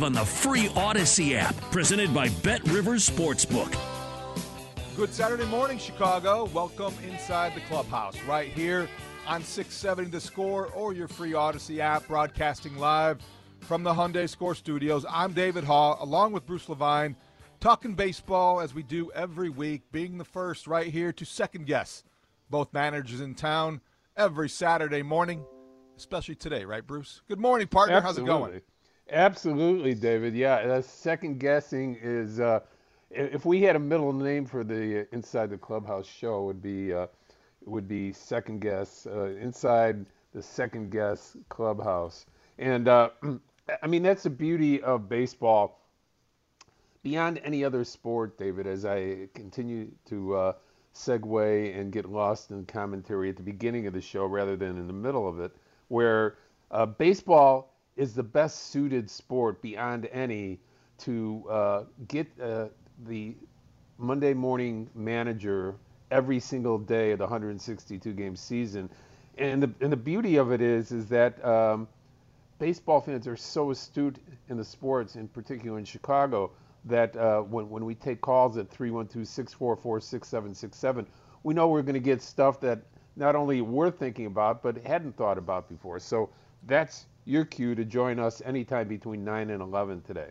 on the free Audacy app, presented by Bet Rivers Sportsbook. Good Saturday morning, Chicago. Welcome inside the clubhouse right here on 670 The Score or your free Audacy app, broadcasting live from the Hyundai Score Studios. I'm David Haugh, along with Bruce Levine, talking baseball as we do every week, being the first right here to second guess both managers in town every Saturday morning, especially today, right, Bruce? Good morning, partner. Absolutely. How's it going? Absolutely, David. Yeah, second guessing is. Uh, if we had a middle name for the Inside the Clubhouse show, would be uh, would be second guess uh, inside the second guess clubhouse. And uh, I mean that's the beauty of baseball. Beyond any other sport, David, as I continue to uh, segue and get lost in commentary at the beginning of the show rather than in the middle of it, where uh, baseball is the best suited sport beyond any to uh, get uh, the Monday morning manager every single day of the 162 game season. And the, and the beauty of it is, is that um, baseball fans are so astute in the sports, in particular in Chicago, that uh, when, when we take calls at 312-644-6767, we know we're going to get stuff that not only we're thinking about, but hadn't thought about before. So that's your cue to join us anytime between 9 and 11 today.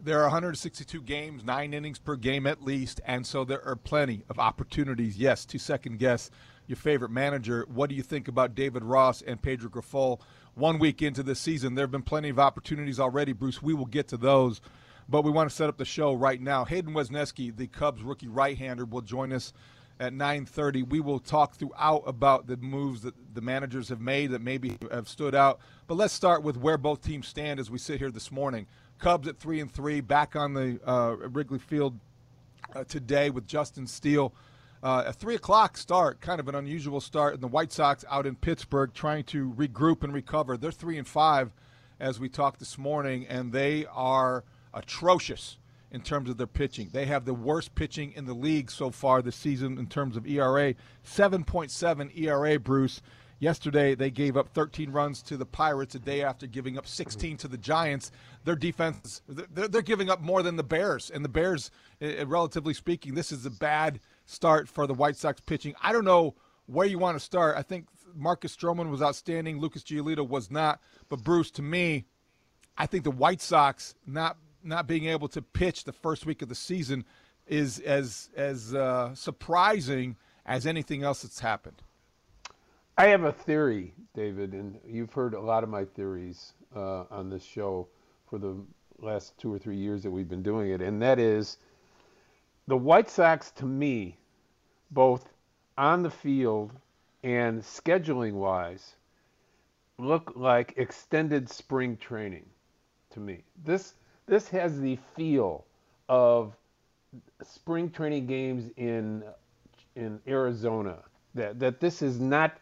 There are 162 games, nine innings per game at least, and so there are plenty of opportunities, yes, to second guess your favorite manager. What do you think about David Ross and Pedro Grifol? One week into the season, there have been plenty of opportunities already, Bruce. We will get to those, but we want to set up the show right now. Hayden Wesneski, the Cubs rookie right-hander, will join us at 9:30. We will talk throughout about the moves that the managers have made that maybe have stood out. But let's start with where both teams stand as we sit here this morning. Cubs at three and three, back on the uh, Wrigley Field uh, today with Justin Steele. Uh, a three o'clock start, kind of an unusual start, and the White Sox out in Pittsburgh trying to regroup and recover. They're three and five, as we talked this morning, and they are atrocious in terms of their pitching. They have the worst pitching in the league so far this season in terms of ERA, 7.7 ERA, Bruce. Yesterday, they gave up 13 runs to the Pirates a day after giving up 16 to the Giants. Their defense, they're, giving up more than the Bears. And the Bears, uh, relatively speaking, this is a bad start for the White Sox pitching. I don't know where you want to start. I think Marcus Stroman was outstanding. Lucas Giolito was not. But, Bruce, to me, I think the White Sox not not being able to pitch the first week of the season is as as uh, surprising as anything else that's happened. I have a theory, David, and you've heard a lot of my theories uh, on this show for the last two or three years that we've been doing it, and that is the White Sox, to me, both on the field and scheduling wise, look like extended spring training to me. This this has the feel of spring training games in in Arizona. That that this is not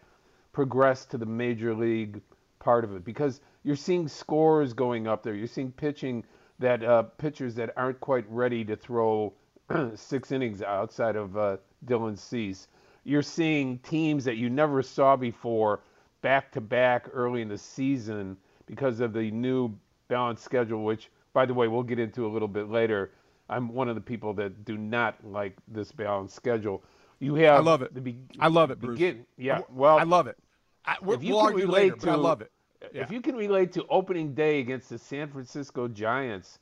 progressed to the major league part of it because you're seeing scores going up there. You're seeing pitching that uh, pitchers that aren't quite ready to throw six innings outside of uh, Dylan Cease. You're seeing teams that you never saw before back to back early in the season because of the new balanced schedule, which, by the way, we'll get into a little bit later. I'm one of the people that do not like this balanced schedule. You have I love it. Be- I love it, Bruce. Begin, yeah, well, I love it. I, if you we'll can argue relate later, to, I love it. Yeah. If you can relate to opening day against the San Francisco Giants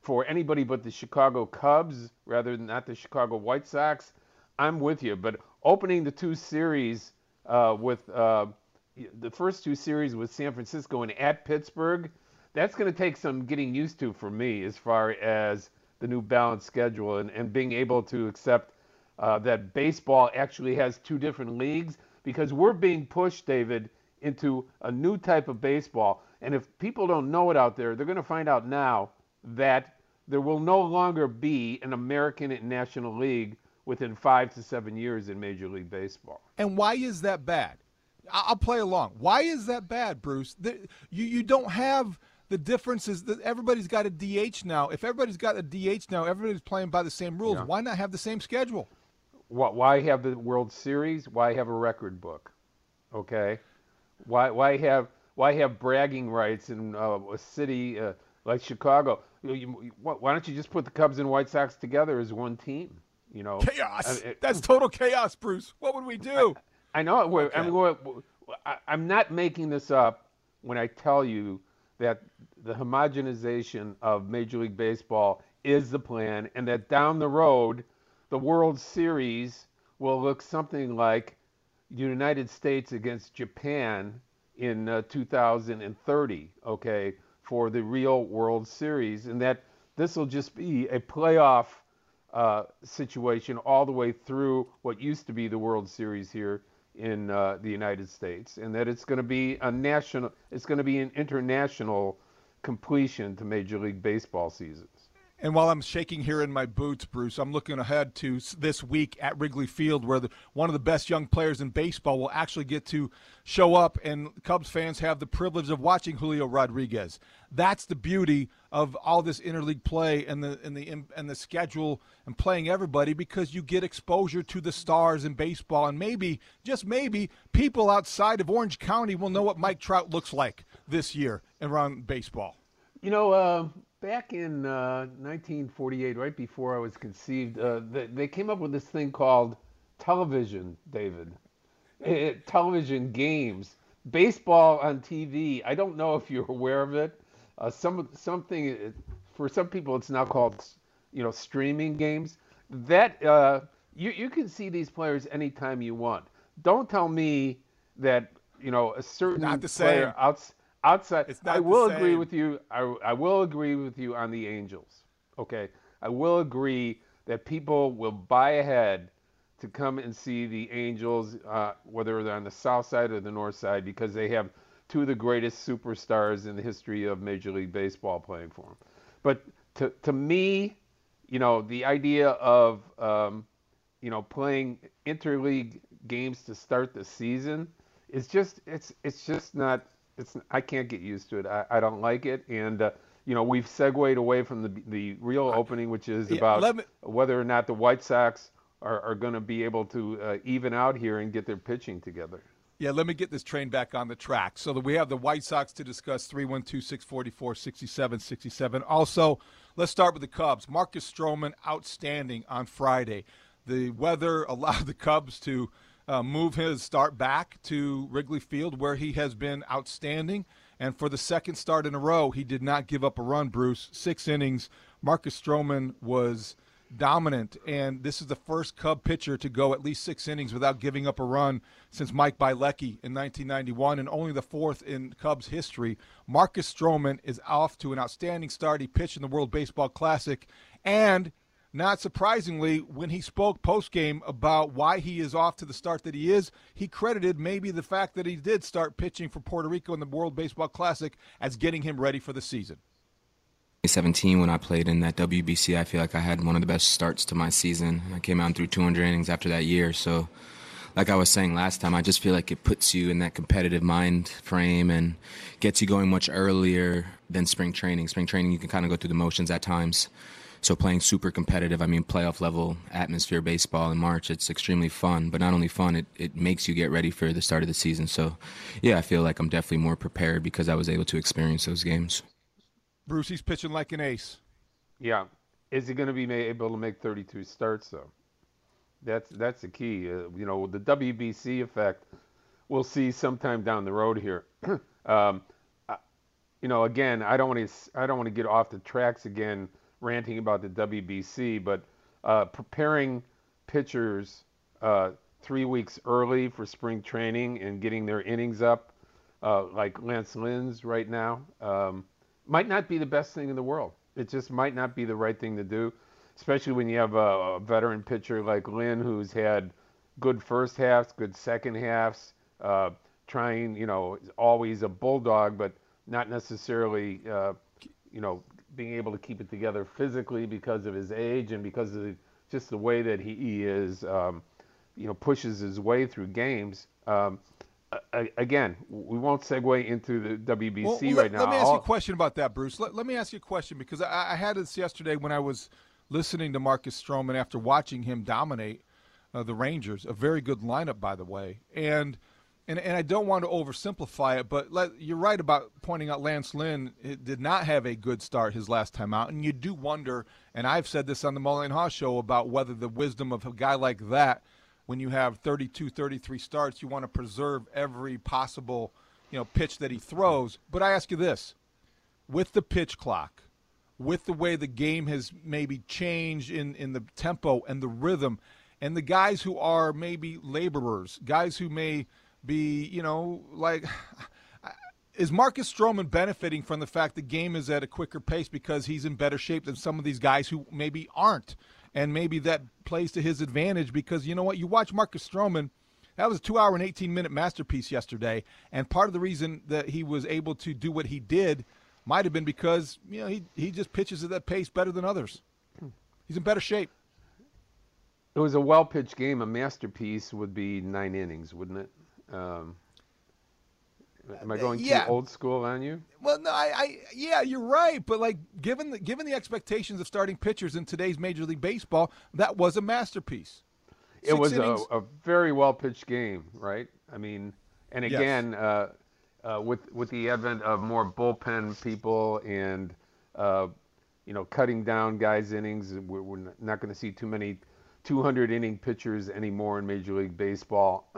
for anybody but the Chicago Cubs rather than not the Chicago White Sox, I'm with you. But opening the two series uh, with uh, the first two series with San Francisco and at Pittsburgh, that's going to take some getting used to for me as far as the new Balance schedule and, and being able to accept uh, that baseball actually has two different leagues because we're being pushed, David, into a new type of baseball. And if people don't know it out there, they're going to find out now that there will no longer be an American National League within five to seven years in Major League Baseball. And why is that bad? I'll play along. Why is that bad, Bruce? You you don't have the difference is that everybody's got a DH now. If everybody's got a DH now, everybody's playing by the same rules. Yeah. Why not have the same schedule? Why, why have the World Series? Why have a record book? Okay, why why have why have bragging rights in uh, a city uh, like Chicago? You, you, why don't you just put the Cubs and White Sox together as one team? You know, Chaos. I- it- That's total chaos, Bruce. What would we do? I know. Okay. I mean, I'm not making this up when I tell you that the homogenization of Major League Baseball is the plan, and that down the road, the World Series will look something like the United States against Japan in uh, 2030. Okay, for the real World Series, and that this will just be a playoff uh, situation all the way through what used to be the World Series here in uh, the United States, and that it's going to be a national, it's going to be an international completion to Major League Baseball seasons. And while I'm shaking here in my boots, Bruce, I'm looking ahead to this week at Wrigley Field, where the, one of the best young players in baseball will actually get to show up, and Cubs fans have the privilege of watching Julio Rodriguez. That's the beauty of all this interleague play and the and the and the schedule and playing everybody because you get exposure to the stars in baseball, and maybe just maybe people outside of Orange County will know what Mike Trout looks like this year around baseball. You know, uh, back in uh, 1948, right before I was conceived, uh, they, they came up with this thing called television, David. Eh, television games, baseball on TV. I don't know if you're aware of it. Uh, some something eh, for some people, it's now called, you know, streaming games. That uh, you you can see these players anytime you want. Don't tell me that you know a certain player outs, outside. It's not I will agree with you. I, I will agree with you on the Angels. Okay, I will agree that people will buy ahead to come and see the Angels, uh, whether they're on the south side or the north side, because they have two of the greatest superstars in the history of Major League Baseball playing for them. But to to me, you know, the idea of um, you know playing interleague games to start the season is just it's it's just not it's I can't get used to it. I, I don't like it, and uh, you know we've segued away from the the real opening, which is Yeah, about me- whether or not the White Sox are, are going to be able to uh, even out here and get their pitching together. Yeah, let me get this train back on the track. So that we have the White Sox to discuss 312 644 6767. Also, let's start with the Cubs. Marcus Stroman, outstanding on Friday. The weather allowed the Cubs to uh, move his start back to Wrigley Field, where he has been outstanding. And for the second start in a row, he did not give up a run, Bruce. Six innings. Marcus Stroman was dominant, and this is the first Cub pitcher to go at least six innings without giving up a run since Mike Bielecki in 1991, and only the fourth in Cubs history. Marcus Stroman is off to an outstanding start. He pitched in the World Baseball Classic, and not surprisingly, when he spoke post game about why he is off to the start that he is, he credited maybe the fact that he did start pitching for Puerto Rico in the World Baseball Classic as getting him ready for the season. 17 when I played in that WBC, I feel like I had one of the best starts to my season. I came out and threw 200 innings after that year, so like I was saying last time, I just feel like it puts you in that competitive mind frame and gets you going much earlier than spring training. Spring training, you can kind of go through the motions at times. So playing super competitive, I mean playoff level atmosphere baseball in March, it's extremely fun. But not only fun, it, it makes you get ready for the start of the season. So yeah, I feel like I'm definitely more prepared because I was able to experience those games. Bruce, he's pitching like an ace. Yeah. Is he going to be able to make 32 starts though? That's that's the key. Uh, you know, the WBC effect we'll see sometime down the road here. um, you know, again, I don't want to I don't want to get off the tracks again ranting about the WBC, but uh, preparing pitchers uh, three weeks early for spring training and getting their innings up, uh, like Lance Lynn's right now, um, might not be the best thing in the world. It just might not be the right thing to do especially when you have a, a veteran pitcher like Lynn, who's had good first halves, good second halves, uh, trying, you know, always a bulldog, but not necessarily, uh, you know, being able to keep it together physically because of his age and because of the, just the way that he, he is, um, you know, pushes his way through games. Um, again, we won't segue into the WBC well, right let, now. Let me ask you a question about that, Bruce. Let, let me ask you a question because I, I had this yesterday when I was – listening to Marcus Stroman after watching him dominate uh, the Rangers. A very good lineup, by the way. And and, and I don't want to oversimplify it, but let, you're right about pointing out Lance Lynn did not have a good start his last time out. And you do wonder, and I've said this on the Mullen Haugh show about whether the wisdom of a guy like that, when you have 32, 33 starts, you want to preserve every possible you know pitch that he throws. But I ask you this with the pitch clock, with the way the game has maybe changed in, in the tempo and the rhythm, and the guys who are maybe laborers, guys who may be, you know, like. Is Marcus Stroman benefiting from the fact the game is at a quicker pace because he's in better shape than some of these guys who maybe aren't? And maybe that plays to his advantage because you know what? You watch Marcus Stroman, that was a two hour and 18 minute masterpiece yesterday. And part of the reason that he was able to do what he did might have been because you know he he just pitches at that pace better than others. He's in better shape. It was a well pitched game. A masterpiece would be nine innings, wouldn't it? Um, am I going yeah. too old school on you? Well, no, I, I, yeah, you're right. But like, given the given the expectations of starting pitchers in today's Major League Baseball, that was a masterpiece. Six it was a, a, very well pitched game, right? I mean, and again, yes. uh, uh, with with the advent of more bullpen people and uh, you know cutting down guys' innings, we're, we're not going to see too many 200 inning pitchers anymore in Major League Baseball.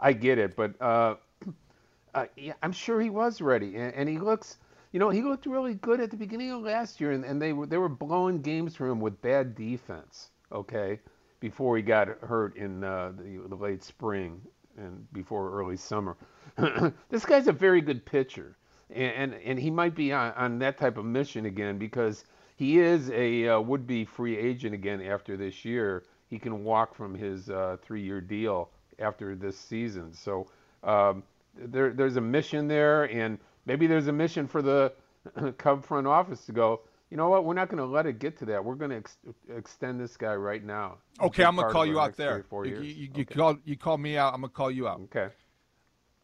I get it, but uh, uh, yeah, I'm sure he was ready, and, and, he looks. You know, he looked really good at the beginning of last year, and, and they were they were blowing games for him with bad defense. Okay, before he got hurt in uh, the, the late spring and before early summer. this guy's a very good pitcher, and, and, and he might be on, on that type of mission again because he is a uh, would-be free agent again after this year. He can walk from his uh, three-year deal after this season. So um, there, there's a mission there, and maybe there's a mission for the Cub front office to go. You know what? We're not going to let it get to that. We're going to ex- extend this guy right now. Okay, I'm going to call you out there. You, you, you, okay. call, you call me out. I'm going to call you out. Okay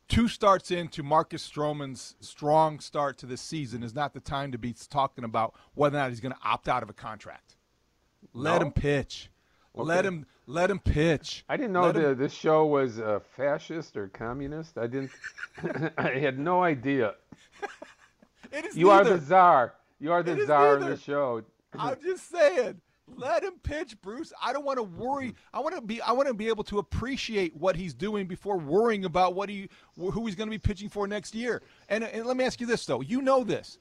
two starts into Marcus Stroman's strong start to this season is not the time to be talking about whether or not he's going to opt out of a contract. Let no? him pitch. Okay. Let him let him pitch. I didn't know the, this show was uh, fascist or communist. I didn't. I had no idea. it is you neither. are the czar. You are the czar of the show. I'm just saying. Let him pitch, Bruce. I don't want to worry. I want to be. I want to be able to appreciate what he's doing before worrying about what he, who he's going to be pitching for next year. And, and let me ask you this though. You know this.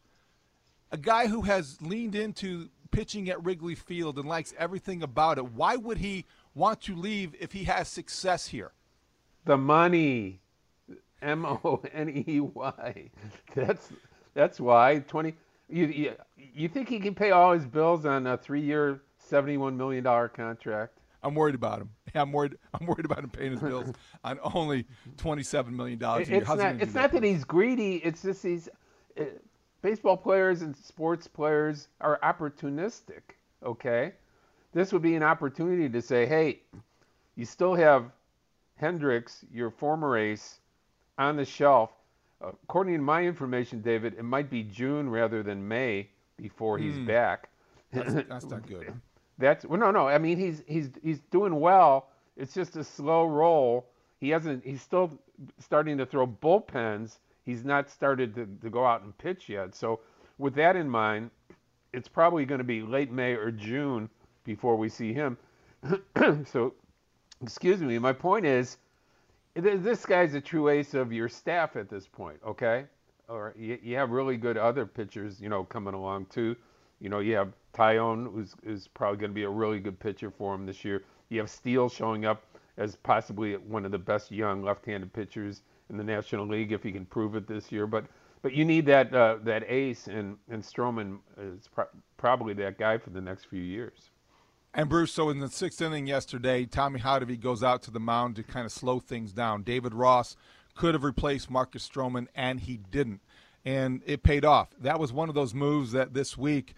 A guy who has leaned into pitching at Wrigley Field and likes everything about it. Why would he want to leave if he has success here? The money. M O N E Y. That's that's why twenty. You, you you think he can pay all his bills on a three-year seventy-one million dollar contract. I'm worried about him. I'm worried. I'm worried about him paying his bills on only twenty-seven million dollars. It's not. It's not that, that he's greedy. It's just he's uh, baseball players and sports players are opportunistic. Okay, this would be an opportunity to say, hey, you still have Hendricks, your former ace, on the shelf. According to my information, David, it might be June rather than May before he's Hmm. back. That's, that's not good. That's well, no, no. I mean, he's he's he's doing well. It's just a slow roll. He hasn't. He's still starting to throw bullpens. He's not started to, to go out and pitch yet. So, with that in mind, it's probably going to be late May or June before we see him. so, excuse me. My point is, this guy's a true ace of your staff at this point. Okay, or you, you have really good other pitchers, you know, coming along too. You know, you have Taillon, who's is probably going to be a really good pitcher for him this year. You have Steele showing up as possibly one of the best young left-handed pitchers in the National League if he can prove it this year. But but you need that uh, that ace, and and Stroman is pro- probably that guy for the next few years. And Bruce, so in the sixth inning yesterday, Tommy Hottovy goes out to the mound to kind of slow things down. David Ross could have replaced Marcus Stroman, and he didn't, and it paid off. That was one of those moves that this week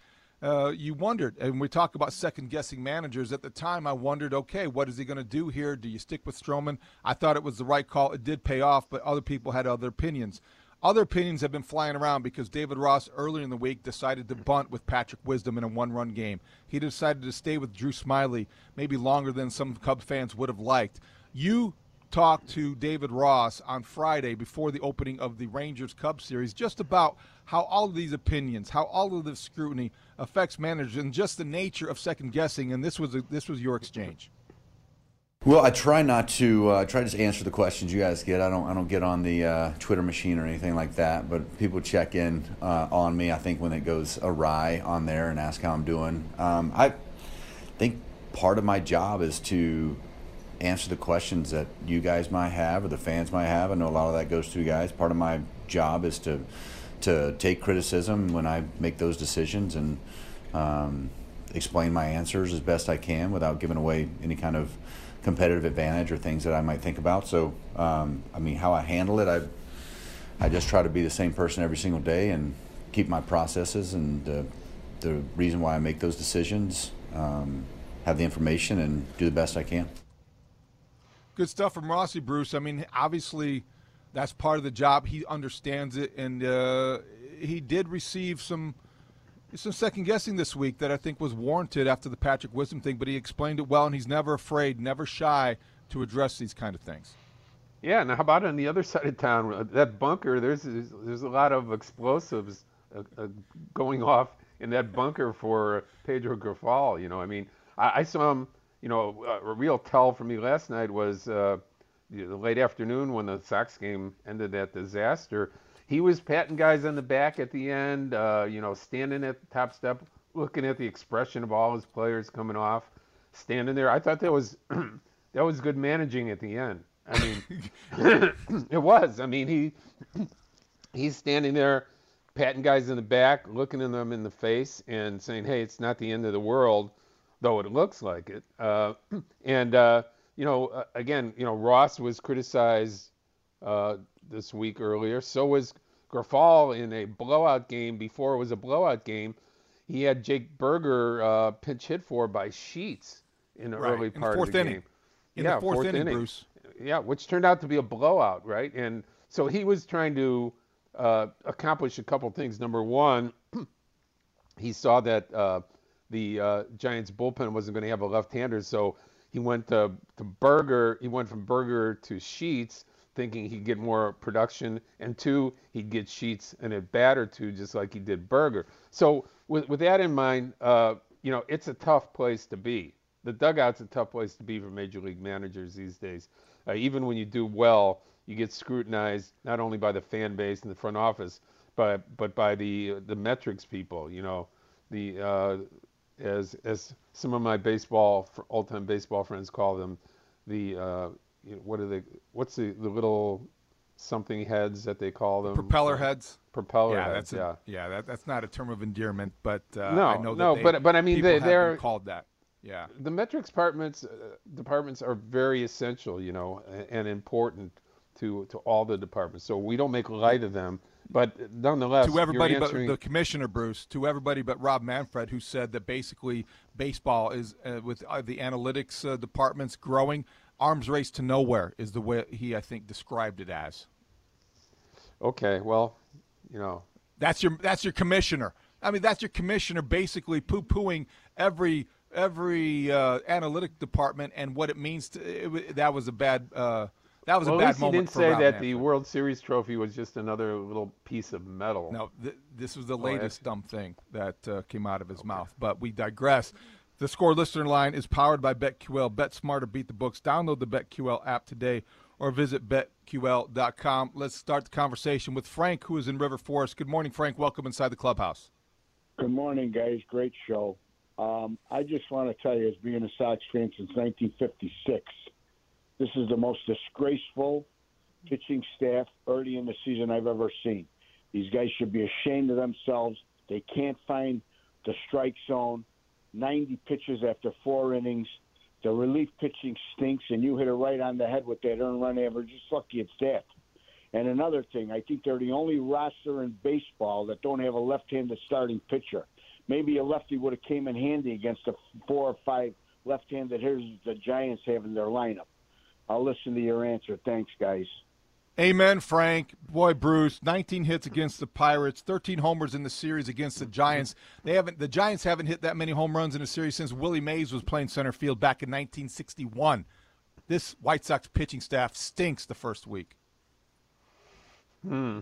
uh, you wondered. And we talk about second guessing managers. At the time, I wondered, okay, what is he going to do here? Do you stick with Stroman? I thought it was the right call. It did pay off, but other people had other opinions. Other opinions have been flying around because David Ross earlier in the week decided to bunt with Patrick Wisdom in a one run game. He decided to stay with Drew Smyly maybe longer than some Cub fans would have liked. You talked to David Ross on Friday before the opening of the Rangers Cub series just about how all of these opinions, how all of this scrutiny affects managers and just the nature of second guessing. And this was a, this was your exchange. Well, I try not to. Uh, try to just answer the questions you guys get. I don't. I don't get on the uh, Twitter machine or anything like that. But people check in uh, on me. I think when it goes awry on there and ask how I'm doing. Um, I think part of my job is to answer the questions that you guys might have or the fans might have. I know a lot of that goes to you guys. Part of my job is to to take criticism when I make those decisions and um, explain my answers as best I can without giving away any kind of competitive advantage or things that I might think about. So, um, I mean, how I handle it, I I just try to be the same person every single day and keep my processes and uh, the reason why I make those decisions, um, have the information, and do the best I can. Good stuff from Rossi, Bruce. I mean, obviously, that's part of the job. He understands it, and uh, he did receive some some second guessing this week that I think was warranted after the Patrick Wisdom thing. But he explained it well, and he's never afraid, never shy to address these kind of things. Yeah, now how about on the other side of town, that bunker? There's there's a lot of explosives uh, uh, going off in that bunker for Pedro Grifol. You know, I mean, I, I saw him. You know, a real tell for me last night was uh, the late afternoon when the Sox game ended that disaster. He was patting guys on the back at the end. Uh, you know, standing at the top step, looking at the expression of all his players coming off, standing there. I thought that was that was good managing at the end. I mean, it was. I mean, he he's standing there, patting guys in the back, looking at them in the face, and saying, "Hey, it's not the end of the world, though it looks like it." Uh, and uh, you know, uh, again, you know, Ross was criticized uh, this week earlier. So was Grifol in a blowout game before it was a blowout game. He had Jake Burger uh, pinch hit for by Sheets in the Right, early the part fourth of the inning. game. In the yeah, fourth inning, Bruce. Yeah, which turned out to be a blowout, right? And so he was trying to uh, accomplish a couple things. Number one, he saw that uh, the uh, Giants bullpen wasn't going to have a left-hander, so he went to, to Burger. He went from Burger to Sheets, thinking he'd get more production, and two, he'd get Sheets and a bat or two, just like he did Burger. So with with that in mind, uh, you know, it's a tough place to be. The dugout's a tough place to be for major league managers these days. Uh, even when you do well, you get scrutinized not only by the fan base and the front office, but but by the the metrics people. You know, the uh, as as some of my baseball all-time baseball friends call them, the uh, you know, what are they? What's the the little something heads that they call them? Propeller heads. Propeller yeah, heads. that's a, yeah. yeah. That, that's not a term of endearment, but uh, No, I know that no, they- but- but I mean, they they're called that. Yeah. The metrics departments uh, departments are very essential, you know, a- and important to to all the departments. So we don't make light of them, but nonetheless, to everybody answering- but the commissioner Bruce, to everybody but Rob Manfred, who said that basically baseball is uh, with uh, the analytics uh, departments growing. arms race to nowhere is the way he I think described it as. Okay, well, you know, that's your that's your commissioner. I mean, that's your commissioner basically poo-pooing every every uh, analytic department and what it means to. It, that was a bad. That was well, a bad at least moment. He didn't say that the World Series trophy was just another little piece of metal. No, th- this was the latest oh, dumb thing that uh, came out of his okay. mouth. But we digress. The score listener line is powered by BetQL. Bet smarter, beat the books. Download the BetQL app today or visit betql.com. Let's start the conversation with Frank, who is in River Forest. Good morning, Frank. Welcome inside the clubhouse. Good morning, guys. Great show. Um, I just want to tell you, as being a Sox fan since 1956, this is the most disgraceful pitching staff early in the season I've ever seen. These guys should be ashamed of themselves. They can't find the strike zone. 90 pitches after four innings. The relief pitching stinks, and you hit it right on the head with that earned run average. Just lucky it's that. And another thing, I think they're the only roster in baseball that don't have a left-handed starting pitcher. Maybe a lefty would have came in handy against the four or five left-handed hitters the Giants have in their lineup. I'll listen to your answer. Thanks, guys. Amen, Frank. Boy, Bruce, 19 hits against the Pirates, 13 homers in the series against the Giants. They haven't the Giants haven't hit that many home runs in a series since Willie Mays was playing center field back in 1961. This White Sox pitching staff stinks the first week. Hmm.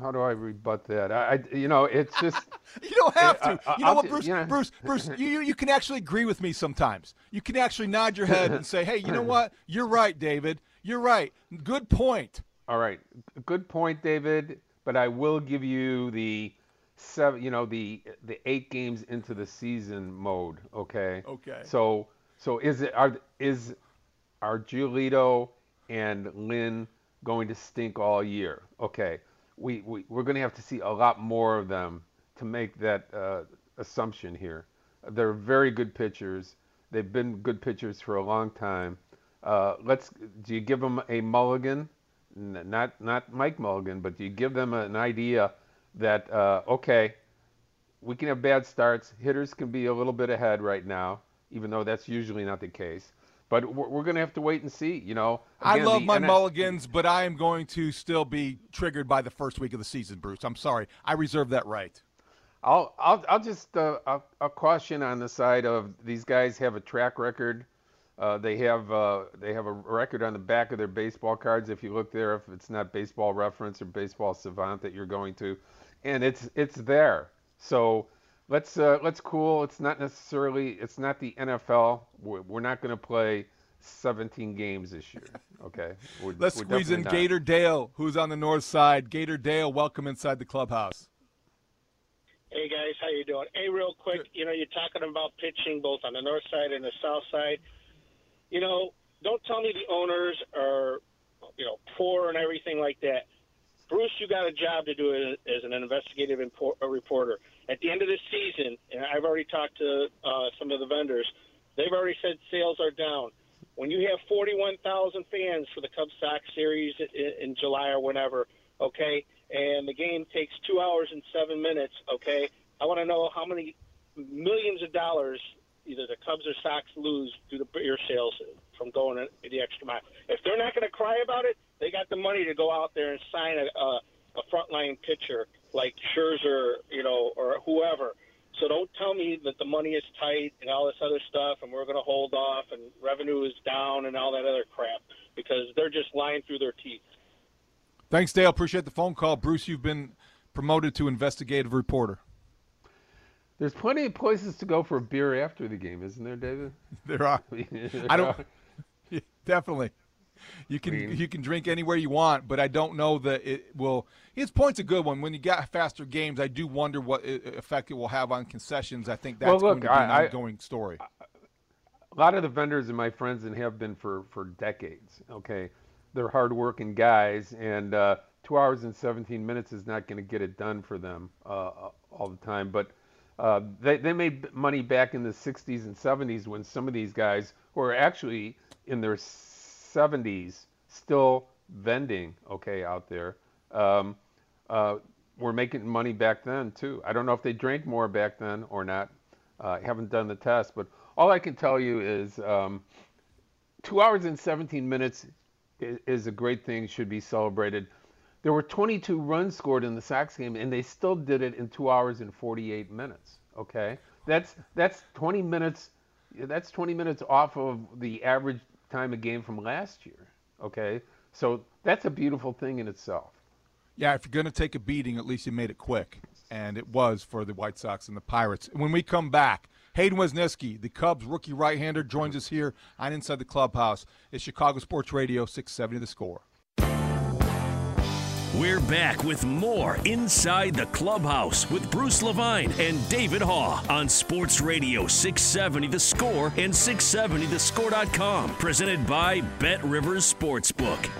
How do I rebut that? I, I you know, it's just you don't have to. I, I, you know I'll what, Bruce? You know. Bruce, Bruce, you you can actually agree with me sometimes. You can actually nod your head and say, "Hey, you know what? You're right, David. You're right. Good point." All right, good point, David. But I will give you the seven, you know, the the eight games into the season mode. Okay. Okay. So so is it are is are Giolito and Lynn going to stink all year? Okay we, we we're going to have to see a lot more of them to make that uh, assumption here. They're very good pitchers. They've been good pitchers for a long time. Uh, let's do you give them a mulligan? Not not Mike Mulligan, but do you give them an idea that uh, okay, we can have bad starts. Hitters can be a little bit ahead right now, even though that's usually not the case. But we're, we're going to have to wait and see. You know, Again, I love my mulligans, but I am going to still be triggered by the first week of the season, Bruce. I'm sorry, I reserve that right. I'll I'll, I'll just uh, a, a caution on the side of these guys have a track record. Uh, they have uh, they have a record on the back of their baseball cards. If you look there, if it's not Baseball Reference or Baseball Savant that you're going to, and it's it's there. So let's uh, let's cool. It's not necessarily it's not the NFL. We're, we're not going to play 17 games this year. Okay. We're, let's we're squeeze in not. Gator Dale, who's on the north side. Gator Dale, welcome inside the clubhouse. Hey guys, how you doing? Hey, real quick, you know you're talking about pitching both on the north side and the south side. You know, don't tell me the owners are, you know, poor and everything like that. Bruce, you got a job to do as an investigative reporter. At the end of the season, and I've already talked to uh, some of the vendors, they've already said sales are down. When you have 41,000 fans for the Cubs Sox series in, in July or whenever, okay, and the game takes two hours and seven minutes, okay, I want to know how many millions of dollars either the Cubs or Sox lose due to beer sales from going the extra mile. If they're not going to cry about it, they got the money to go out there and sign a, a, a frontline pitcher like Scherzer, you know, or whoever. So don't tell me that the money is tight and all this other stuff, and we're going to hold off, and revenue is down, and all that other crap, because they're just lying through their teeth. Thanks, Dale. Appreciate the phone call, Bruce. You've been promoted to investigative reporter. There's plenty of places to go for a beer after the game, isn't there, David? There are. I don't. definitely. You can I you can drink anywhere you want, but I don't know that it will. His point's a good one. When you got faster games, I do wonder what effect it will have on concessions. I think that's well, look, going to be I, an ongoing story. A lot of the vendors and my friends and have been for for decades. Okay, they're hardworking guys, and uh, two hours and 17 minutes is not going to get it done for them uh, all the time. But uh, they, they made money back in the 60s and 70s when some of these guys were actually in their 70s still vending okay out there. Um, uh, were making money back then too. I don't know if they drank more back then or not. Uh, haven't done the test, but all I can tell you is um, two hours and 17 minutes is, is a great thing, should be celebrated. There were 22 runs scored in the Sox game, and they still did it in two hours and 48 minutes. Okay, that's that's 20 minutes. That's 20 minutes off of the average time of game from last year. Okay, so that's a beautiful thing in itself. Yeah, if you're going to take a beating, at least you made it quick, and it was for the White Sox and the Pirates. When we come back, Hayden Wesneski, the Cubs rookie right-hander, joins us here on Inside the Clubhouse. It's Chicago Sports Radio 670 The Score. We're back with more Inside the Clubhouse with Bruce Levine and David Haugh on Sports Radio 670 The Score and 670thescore.com. Presented by Bet Rivers Sportsbook.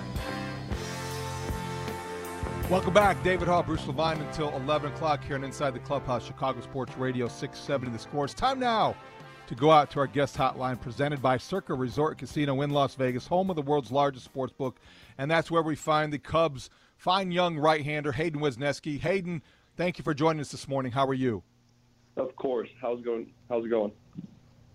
Welcome back. David Haugh, Bruce Levine until 11 o'clock here on Inside the Clubhouse, Chicago Sports Radio 670 The Score. It's time now to go out to our guest hotline presented by Circa Resort Casino in Las Vegas, home of the world's largest sports book. And that's where we find the Cubs' fine young right hander, Hayden Wesneski. Hayden, thank you for joining us this morning. How are you? Of course. How's it going? How's it going?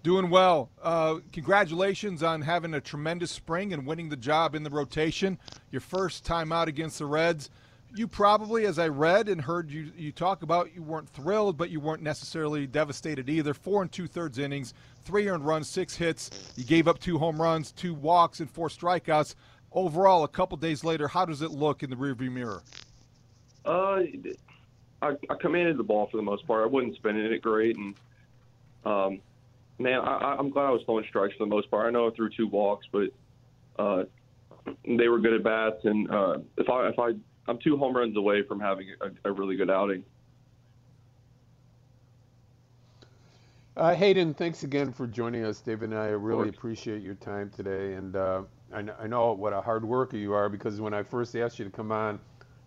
Doing well. Uh, congratulations on having a tremendous spring and winning the job in the rotation. Your first time out against the Reds you probably, as I read and heard you you talk about, you weren't thrilled, but you weren't necessarily devastated either. Four and two thirds innings, three earned runs, six hits. You gave up two home runs, two walks, and four strikeouts. Overall, a couple days later, how does it look in the rearview mirror? Uh, I, I commanded the ball for the most part. I wasn't spinning it great, and um, man, I, I'm glad I was throwing strikes for the most part. I know I threw two walks, but uh, they were good at bats, and uh, if I if I I'm two home runs away from having a, a really good outing. Uh, Hayden, thanks again for joining us. David and I really appreciate your time today. And I, I, know what a hard worker you are because when I first asked you to come on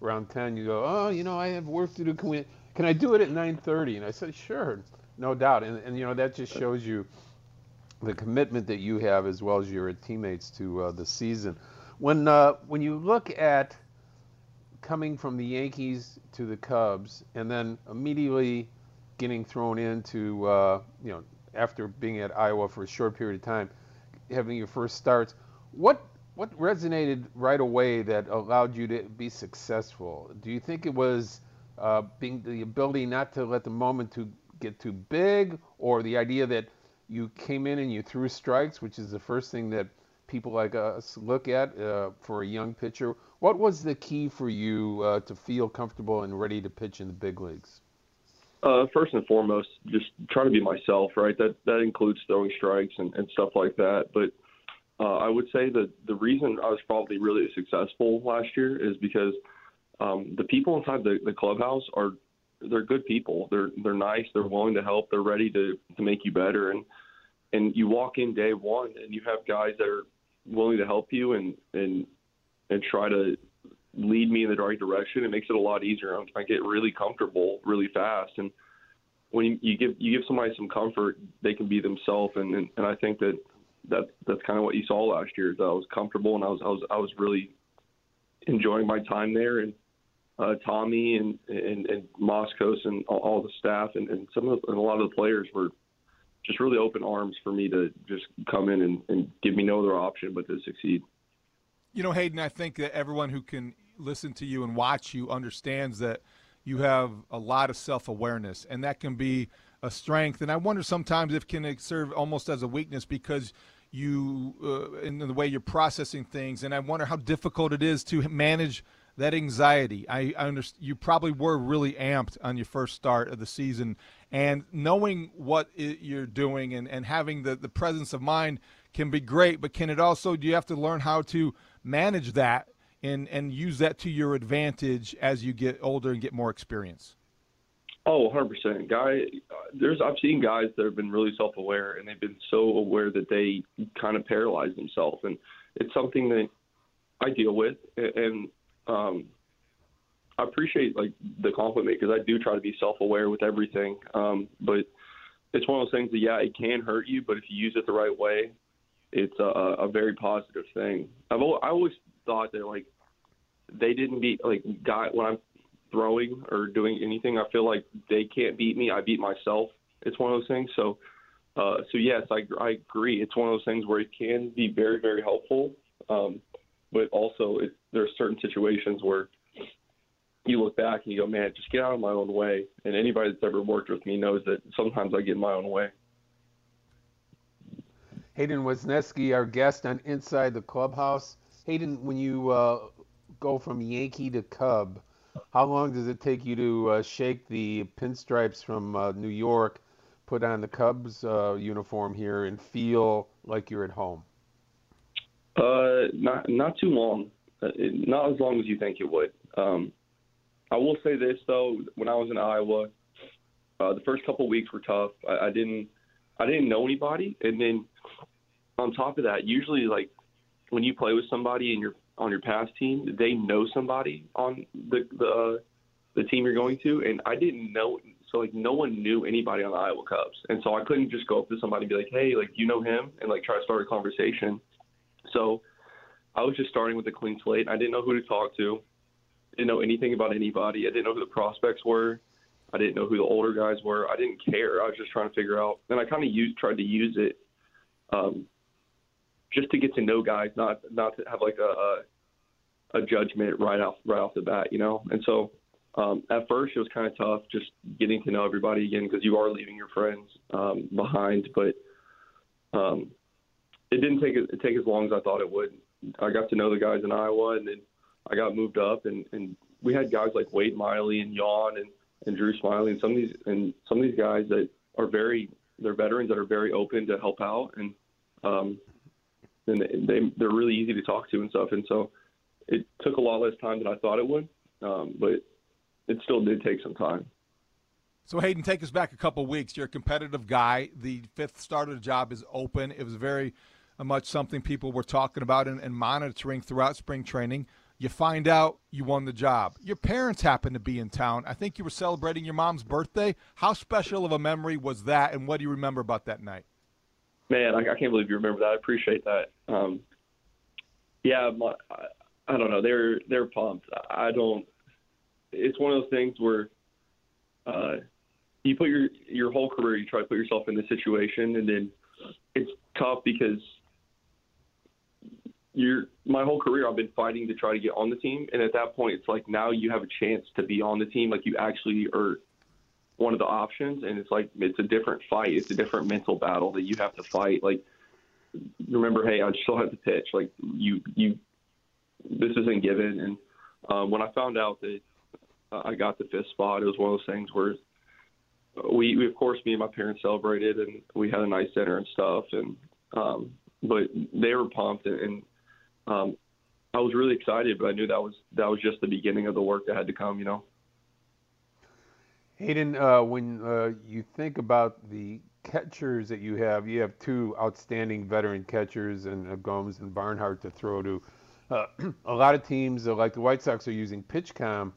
around 10, you go, oh, you know, I have work to do. Can, we, can I do it at 9.30? And I said, sure, no doubt. And, and, you know, that just shows you the commitment that you have as well as your teammates to uh, the season. When, uh, when you look at coming from the Yankees to the Cubs and then immediately getting thrown into, uh, you know, after being at Iowa for a short period of time, having your first starts, what what resonated right away that allowed you to be successful? Do you think it was uh, being the ability not to let the moment to get too big, or the idea that you came in and you threw strikes, which is the first thing that people like us look at uh, for a young pitcher? What was the key for you uh, to feel comfortable and ready to pitch in the big leagues? Uh, first and foremost, just trying to be myself, right? That that includes throwing strikes and, and stuff like that. But uh, I would say that the reason I was probably really successful last year is because um, the people inside the, the clubhouse are they're good people. They're they're nice. They're willing to help. They're ready to to make you better. And and you walk in day one and you have guys that are willing to help you and and and try to lead me in the right direction. It makes it a lot easier. I get really comfortable really fast, and when you give you give somebody some comfort, they can be themselves. And, and and I think that that that's kind of what you saw last year. I was comfortable and I was I was I was really enjoying my time there. And uh, Tommy and and, and Moskos and all, the staff and, and some of and a lot of the players were just really open arms for me to just come in and, and give me no other option but to succeed. You know, Hayden, I think that everyone who can listen to you and watch you understands that you have a lot of self awareness, and that can be a strength. And I wonder sometimes if it can serve almost as a weakness because you, uh, in the way you're processing things. And I wonder how difficult it is to manage that anxiety. I, I understand you probably were really amped on your first start of the season, and knowing what you're doing and, and having the, the presence of mind can be great, but can it also, do you have to learn how to manage that and and use that to your advantage as you get older and get more experience? Oh, 100%. Guy, there's I've seen guys that have been really self-aware and they've been so aware that they kind of paralyze themselves, and it's something that I deal with, and um, I appreciate like the compliment because I do try to be self-aware with everything, um, but it's one of those things that yeah, it can hurt you, but if you use it the right way, it's a, a very positive thing. I've I always thought that like they didn't beat like guy when I'm throwing or doing anything. I feel like they can't beat me. I beat myself. It's one of those things. So Uh, so yes, I, I agree. It's one of those things where it can be very, very helpful, um, but also it, there are certain situations where you look back and you go, man, just get out of my own way. And anybody that's ever worked with me knows that sometimes I get in my own way. Hayden Wesneski, our guest on Inside the Clubhouse. Hayden, when you uh, go from Yankee to Cub, how long does it take you to uh, shake the pinstripes from uh, New York, put on the Cubs uh, uniform here, and feel like you're at home? Uh, not not too long. Uh, not as long as you think it would. Um, I will say this though: when I was in Iowa, the first couple weeks were tough. I, I didn't I didn't know anybody, and then on top of that, usually like when you play with somebody and you're on your past team, did they know somebody on the the uh, the team you're going to, and I didn't know. So like no one knew anybody on the Iowa Cubs, and so I couldn't just go up to somebody and be like, "Hey, like you know him," and like try to start a conversation. So I was just starting with a clean slate. I didn't know who to talk to. Didn't know anything about anybody. I didn't know who the prospects were. I didn't know who the older guys were. I didn't care. I was just trying to figure out, and I kind of used tried to use it um, just to get to know guys, not not to have like a, a a judgment right off right off the bat, you know. And so um, at first it was kind of tough just getting to know everybody again because you are leaving your friends um, behind, but um, it didn't take it take as long as I thought it would. I got to know the guys in Iowa, and then I got moved up, and and we had guys like Wade Miley and Jan and and Drew Smyly and some of these and some of these guys that are very they're veterans that are very open to help out and um and they they're really easy to talk to and stuff and so it took a lot less time than I thought it would um but it still did take some time. So Hayden, take us back a couple weeks. You're a competitive guy. The fifth starter job is open. It was very much something people were talking about and, and monitoring throughout spring training. You find out you won the job. Your parents happen to be in town. I think you were celebrating your mom's birthday. How special of a memory was that, and what do you remember about that night? Man, I, I can't believe you remember that. I appreciate that. Um, yeah, my, I, I don't know. They're they're pumped. I don't. It's one of those things where uh, you put your your whole career, you try to put yourself in this situation, and then it's tough because you're my whole career I've been fighting to try to get on the team, and at that point, it's like now you have a chance to be on the team, like you actually are one of the options, and it's like it's a different fight, it's a different mental battle that you have to fight. Like remember, hey, I still have to pitch. Like you, you, this isn't given. And um, when I found out that uh, I got the fifth spot, it was one of those things where we, we of course, me and my parents celebrated, and we had a nice dinner and stuff, and um, but they were pumped and, and um, I was really excited, but I knew that was that was just the beginning of the work that had to come. You know. Hayden, uh, when uh, you think about the catchers that you have, you have two outstanding veteran catchers, and uh, Gomes and Barnhart to throw to. Uh, a lot of teams, uh, like the White Sox, are using PitchCom,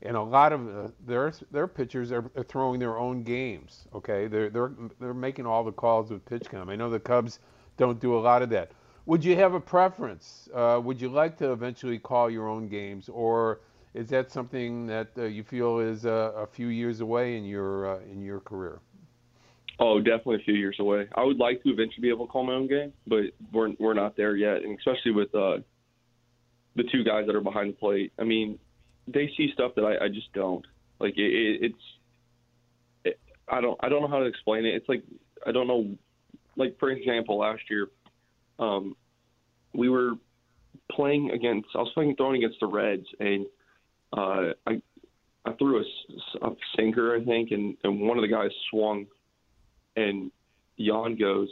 and a lot of uh, their their pitchers are, are, throwing their own games. Okay, they're they're they're making all the calls with PitchCom. I know the Cubs don't do a lot of that. Would you have a preference? Uh, would you like to eventually call your own games, or is that something that uh, you feel is uh, a few years away in your uh, in your career? Oh, definitely a few years away. I would like to eventually be able to call my own game, but we're we're not there yet, and especially with uh, the two guys that are behind the plate. I mean, they see stuff that I, I just don't. Like it, it, it's, it, I don't I don't know how to explain it. It's like I don't know. Like for example, last year um, we were playing against. I was playing throwing against the Reds, and uh, I I threw a, a sinker, I think, and, and one of the guys swung, and Jan goes.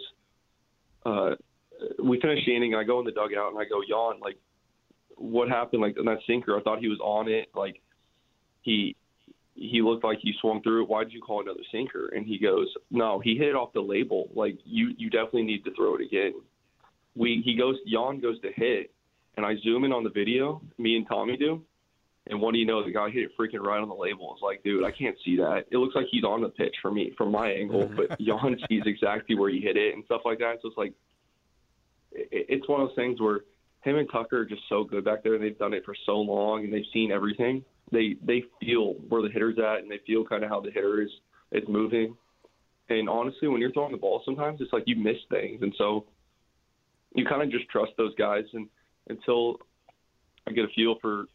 Uh, we finished the inning, and I go in the dugout, and I go, Jan, like, what happened? Like, on that sinker, I thought he was on it. Like, he he looked like he swung through it. Why did you call another sinker? And he goes, No, he hit it off the label. Like, you you definitely need to throw it again we he goes Jan goes to hit, and I zoom in on the video. Me and Tommy do, and what do you know? The guy hit it freaking right on the label. It's like, dude, I can't see that. It looks like he's on the pitch for me from my angle, but Jan sees exactly where he hit it and stuff like that. So it's like, it, it's one of those things where him and Tucker are just so good back there. They've done it for so long and they've seen everything. They they feel where the hitter's at and they feel kind of how the hitter is is moving. And honestly, when you're throwing the ball, sometimes it's like you miss things, and so you kind of just trust those guys. And until I get a feel for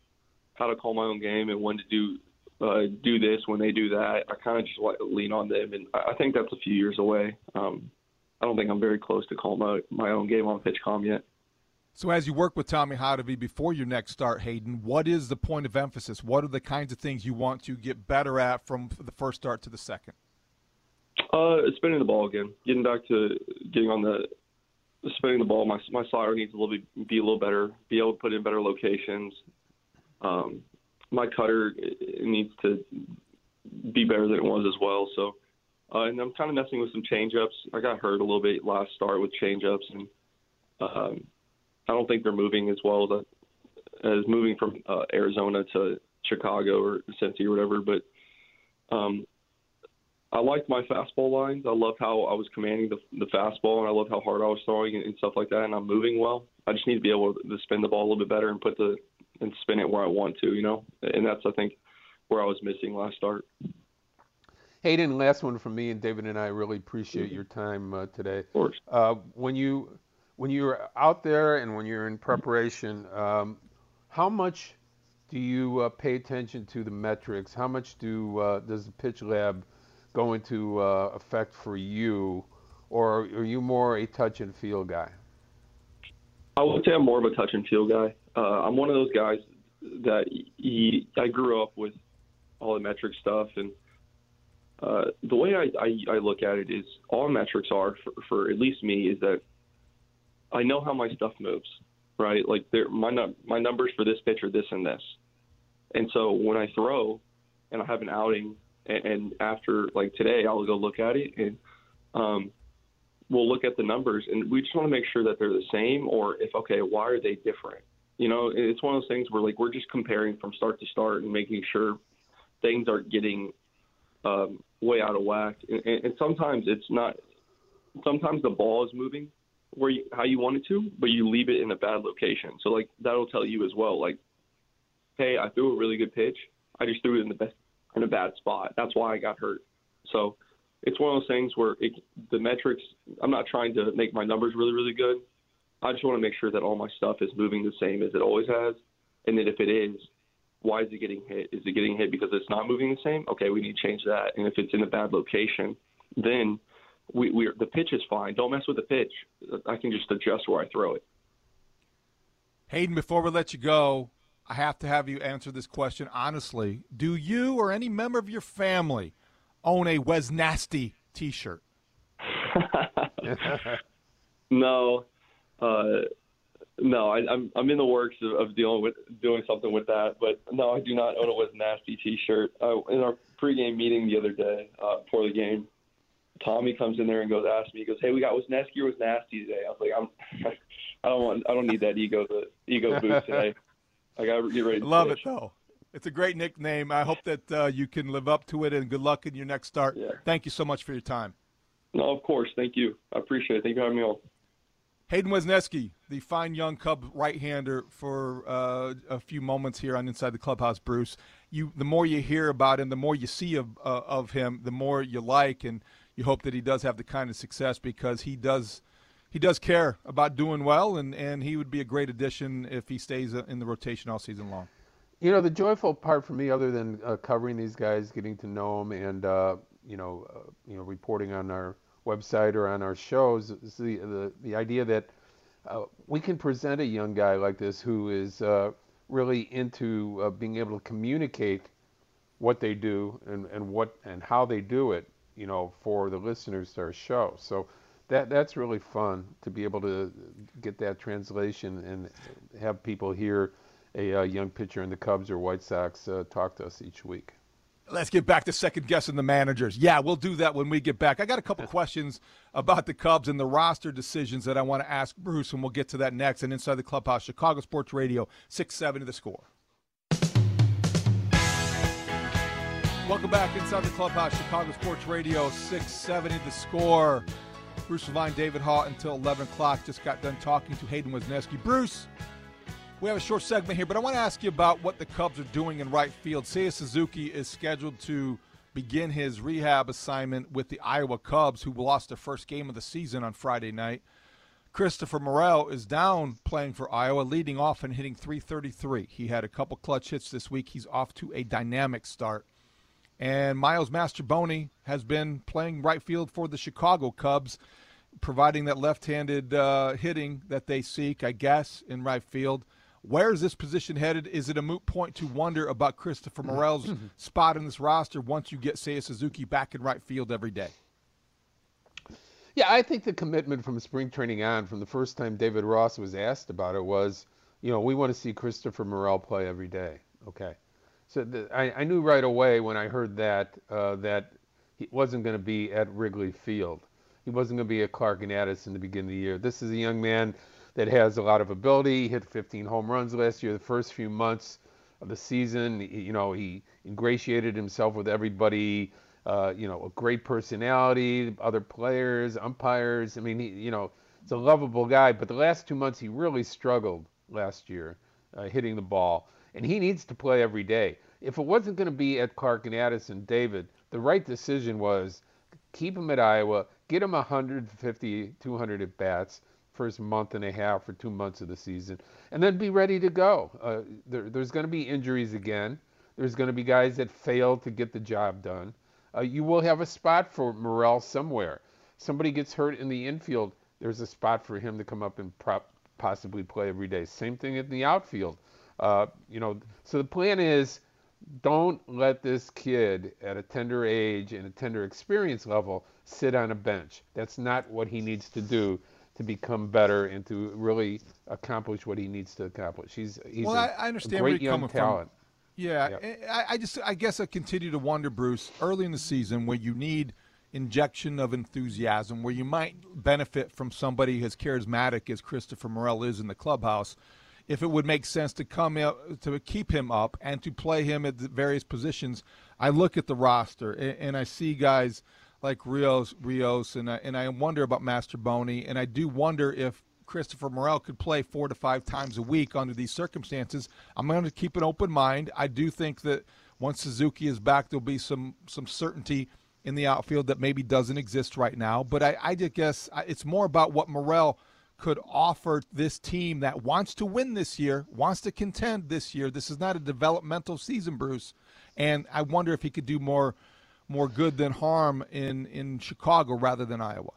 how to call my own game and when to do uh, do this when they do that, I kind of just like lean on them. And I think that's a few years away. Um, I don't think I'm very close to call my my own game on PitchCom yet. So, as you work with Tommy Hottovy before your next start, Hayden, what is the point of emphasis? What are the kinds of things you want to get better at from the first start to the second? Uh, spinning the ball again, getting back to getting on the spinning the ball. My my slider needs a little be a little better, be able to put in better locations. Um, my cutter needs to be better than it was as well. So, uh, and I'm kind of messing with some changeups. I got hurt a little bit last start with changeups, and um, I don't think they're moving as well as, as moving from uh, Arizona to Chicago or Cincy or whatever. But um, I like my fastball lines. I love how I was commanding the, the fastball, and I love how hard I was throwing and, and stuff like that. And I'm moving well. I just need to be able to spin the ball a little bit better and put the and spin it where I want to, you know. And that's I think where I was missing last start. Hayden, last one from me, and David and I really appreciate your time uh, today. Of course. Uh, when you when you're out there and when you're in preparation, um, how much do you uh, pay attention to the metrics? How much do uh, does the pitch lab go into uh, effect for you, or are you more a touch and feel guy? I would say I'm more of a touch and feel guy. Uh, I'm one of those guys that he, I grew up with all the metric stuff, and uh, the way I, I, I look at it is all metrics are for, for at least me is that I know how my stuff moves, right? Like my my numbers for this pitch are this and this, and so when I throw and I have an outing, and, and after like today, I'll go look at it and um, we'll look at the numbers, and we just want to make sure that they're the same, or if okay, why are they different? You know, it's one of those things where like we're just comparing from start to start and making sure things aren't getting um, way out of whack, and, and, and sometimes it's not. Sometimes the ball is moving where you, how you want it to, but you leave it in a bad location. So like that'll tell you as well, like, hey, I threw a really good pitch. I just threw it in the best in a bad spot. That's why I got hurt. So it's one of those things where it, the metrics. I'm not trying to make my numbers really really good. I just want to make sure that all my stuff is moving the same as it always has, and that if it is, why is it getting hit? Is it getting hit because it's not moving the same? Okay, we need to change that. And if it's in a bad location, then we, we the pitch is fine. Don't mess with the pitch. I can just adjust where I throw it. Hayden, before we let you go, I have to have you answer this question honestly. Do you or any member of your family own a Wes Nasty T-shirt? no, uh, no. I, am I'm, I'm in the works of, of, dealing with doing something with that, but no, I do not own a Wes Nasty T-shirt. Uh, in our pregame meeting the other day uh, before the game, Tommy comes in there and goes, asks me, he goes, "Hey, we got Wesneski or Nasty today?" I was like, "I'm, I don't want, I don't need that ego, the ego boost today. I got to get ready." To Love pitch. it though. It's a great nickname. I hope that uh, you can live up to it, and good luck in your next start. Yeah. Thank you so much for your time. No, of course. Thank you. I appreciate it. Thank you for having me on. Hayden Wesneski, the fine young Cub right-hander, for uh, a few moments here on Inside the Clubhouse. Bruce, you the more you hear about him, the more you see of uh, of him, the more you like, and you hope that he does have the kind of success because he does he does care about doing well, and, and he would be a great addition if he stays in the rotation all season long. You know, the joyful part for me, other than uh, covering these guys, getting to know them, and uh, you know, uh, you know, reporting on our website or on our shows, is the the, the idea that uh, we can present a young guy like this who is uh, really into uh, being able to communicate what they do and, and what and how they do it you know, for the listeners to our show. So that that's really fun to be able to get that translation and have people hear a, a young pitcher in the Cubs or White Sox uh, talk to us each week. Let's get back to second guessing the managers. Yeah, we'll do that when we get back. I got a couple questions about the Cubs and the roster decisions that I want to ask Bruce, and we'll get to that next. And inside the clubhouse, Chicago Sports Radio, six seven to the score. Welcome back inside the clubhouse, Chicago Sports Radio, 670 the score. Bruce Levine, David Haugh until 11 o'clock. Just got done talking to Hayden Wesneski. Bruce, we have a short segment here, but I want to ask you about what the Cubs are doing in right field. Seiya Suzuki is scheduled to begin his rehab assignment with the Iowa Cubs, who lost their first game of the season on Friday night. Christopher Morel is down playing for Iowa, leading off and hitting 333. He had a couple clutch hits this week. He's off to a dynamic start. And Miles Mastrobuoni has been playing right field for the Chicago Cubs, providing that left handed uh, hitting that they seek, I guess, in right field. Where is this position headed? Is it a moot point to wonder about Christopher Morel's spot in this roster once you get Seiya Suzuki back in right field every day? Yeah, I think the commitment from spring training on, from the first time David Ross was asked about it, was, you know, we want to see Christopher Morel play every day. Okay, so the, I, I, knew right away when I heard that uh, that he wasn't going to be at Wrigley Field. He wasn't going to be at Clark and Addis in the beginning of the year. This is a young man that has a lot of ability. He hit 15 home runs last year. The first few months of the season, you know, he ingratiated himself with everybody uh, you know, a great personality, other players, umpires. I mean, he, you know, it's a lovable guy. But the last two months, he really struggled last year uh, hitting the ball, and he needs to play every day. If it wasn't going to be at Clark and Addison, David, the right decision was keep him at Iowa, get him 150, 200 at bats first month and a half or two months of the season, and then be ready to go. Uh, there, there's going to be injuries again. There's going to be guys that fail to get the job done uh, you will have a spot for Morel somewhere. Somebody gets hurt in the infield, there's a spot for him to come up and possibly play every day. Same thing in the outfield. Uh, you know, so the plan is don't let this kid at a tender age and a tender experience level sit on a bench. That's not what he needs to do to become better and to really accomplish what he needs to accomplish. He's he's well, a, I understand a great young talent. From. Yeah, yep. I, I, just I guess I continue to wonder, Bruce, early in the season where you need injection of enthusiasm, where you might benefit from somebody as charismatic as Christopher Morel is in the clubhouse, if it would make sense to come up to keep him up and to play him at the various positions. I look at the roster and, and I see guys like Rios, Rios, and I, and I wonder about Mastrobuoni, and I do wonder if Christopher Morel could play four to five times a week under these circumstances. I'm going to keep an open mind. I do think that once Suzuki is back, there'll be some some certainty in the outfield that maybe doesn't exist right now. But I, I just guess it's more about what Morel could offer this team that wants to win this year, wants to contend this year. This is not a developmental season, Bruce, and I wonder if he could do more more good than harm in in Chicago rather than Iowa.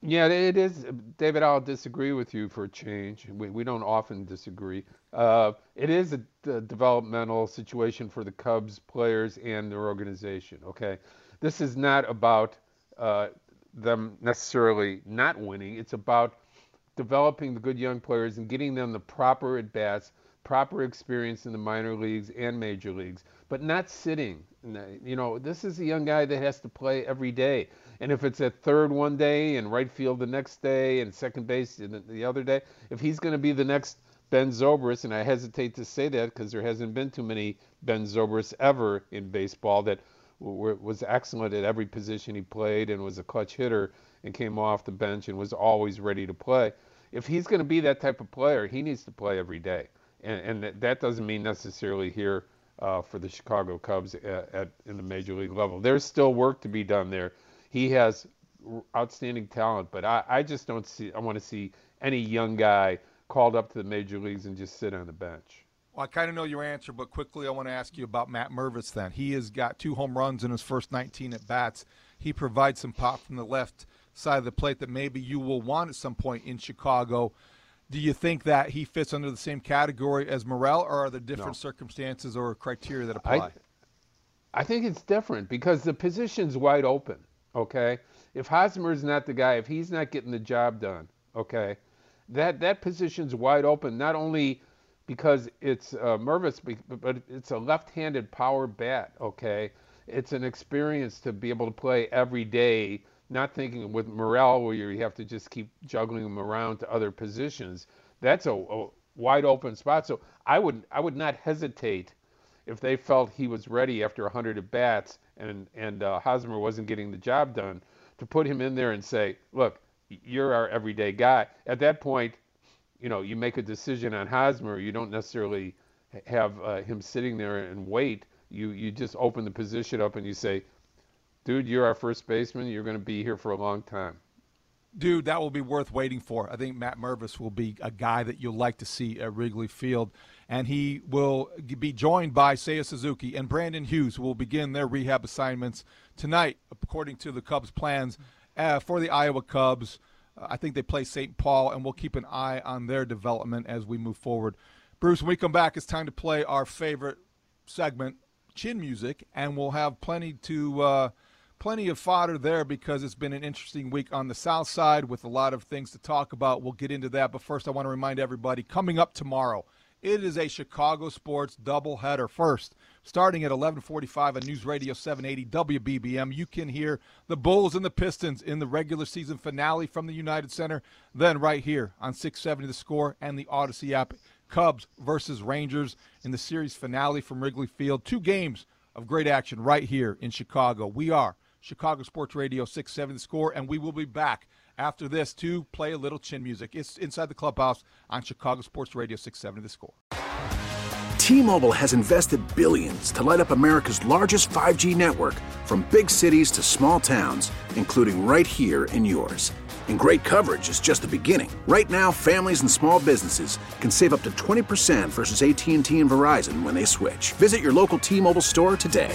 Yeah, it is, David. I'll disagree with you for a change. We, we don't often disagree. Uh, it is a, a, developmental situation for the Cubs players and their organization. Okay, this is not about uh, them necessarily not winning. It's about developing the good young players and getting them the proper at bats, proper experience in the minor leagues and major leagues, but not sitting. You know, this is a young guy that has to play every day. And if it's at third one day and right field the next day and second base the other day, if he's going to be the next Ben Zobrist, and I hesitate to say that because there hasn't been too many Ben Zobrists ever in baseball that was excellent at every position he played and was a clutch hitter and came off the bench and was always ready to play. If he's going to be that type of player, he needs to play every day. And, and that doesn't mean necessarily here uh, for the Chicago Cubs at, at in the major league level. There's still work to be done there he has outstanding talent, but I, I just don't see. I want to see any young guy called up to the major leagues and just sit on the bench. Well, I kind of know your answer, but quickly I want to ask you about Matt Mervis. Then he has got two home runs in his first 19 at bats. He provides some pop from the left side of the plate that maybe you will want at some point in Chicago. Do you think that he fits under the same category as Morel, or are there different no. circumstances or criteria that apply? I, I think it's different because the position's wide open. Okay, if Hosmer's not the guy, if he's not getting the job done, okay, that that position's wide open. Not only because it's uh, Mervis, but it's a left-handed power bat. Okay, it's an experience to be able to play every day. Not thinking with Morel where you have to just keep juggling them around to other positions. That's a, a wide open spot. So I would I would not hesitate if they felt he was ready after 100 at bats and and uh, Hosmer wasn't getting the job done, to put him in there and say, look, you're our everyday guy. At that point, you know, you make a decision on Hosmer. You don't necessarily have uh, him sitting there and wait you you just open the position up and you say, dude, you're our first baseman. You're going to be here for a long time. Dude, that will be worth waiting for. I think Matt Mervis will be a guy that you'll like to see at Wrigley Field. And he will be joined by Seiya Suzuki and Brandon Hughes, who will begin their rehab assignments tonight, according to the Cubs' plans uh, for the Iowa Cubs. Uh, I think they play St. Paul, and we'll keep an eye on their development as we move forward. Bruce, when we come back, it's time to play our favorite segment, Chin Music, and we'll have plenty to. Uh, plenty of fodder there because it's been an interesting week on the south side with a lot of things to talk about. We'll get into that, but first I want to remind everybody coming up tomorrow, it is a Chicago sports doubleheader. First, starting at 11:45 on News Radio 780 WBBM, you can hear the Bulls and the Pistons in the regular season finale from the United Center. Then right here on 670 The Score and the Audacy app, Cubs versus Rangers in the series finale from Wrigley Field. Two games of great action right here in Chicago. We are Chicago Sports Radio 670 The Score, and we will be back after this to play a little chin music. It's inside the clubhouse on Chicago Sports Radio 670 The Score. T-Mobile has invested billions to light up America's largest 5G network from big cities to small towns, including right here in yours. And great coverage is just the beginning. Right now, families and small businesses can save up to 20% versus AT&T and Verizon when they switch. Visit your local T-Mobile store today.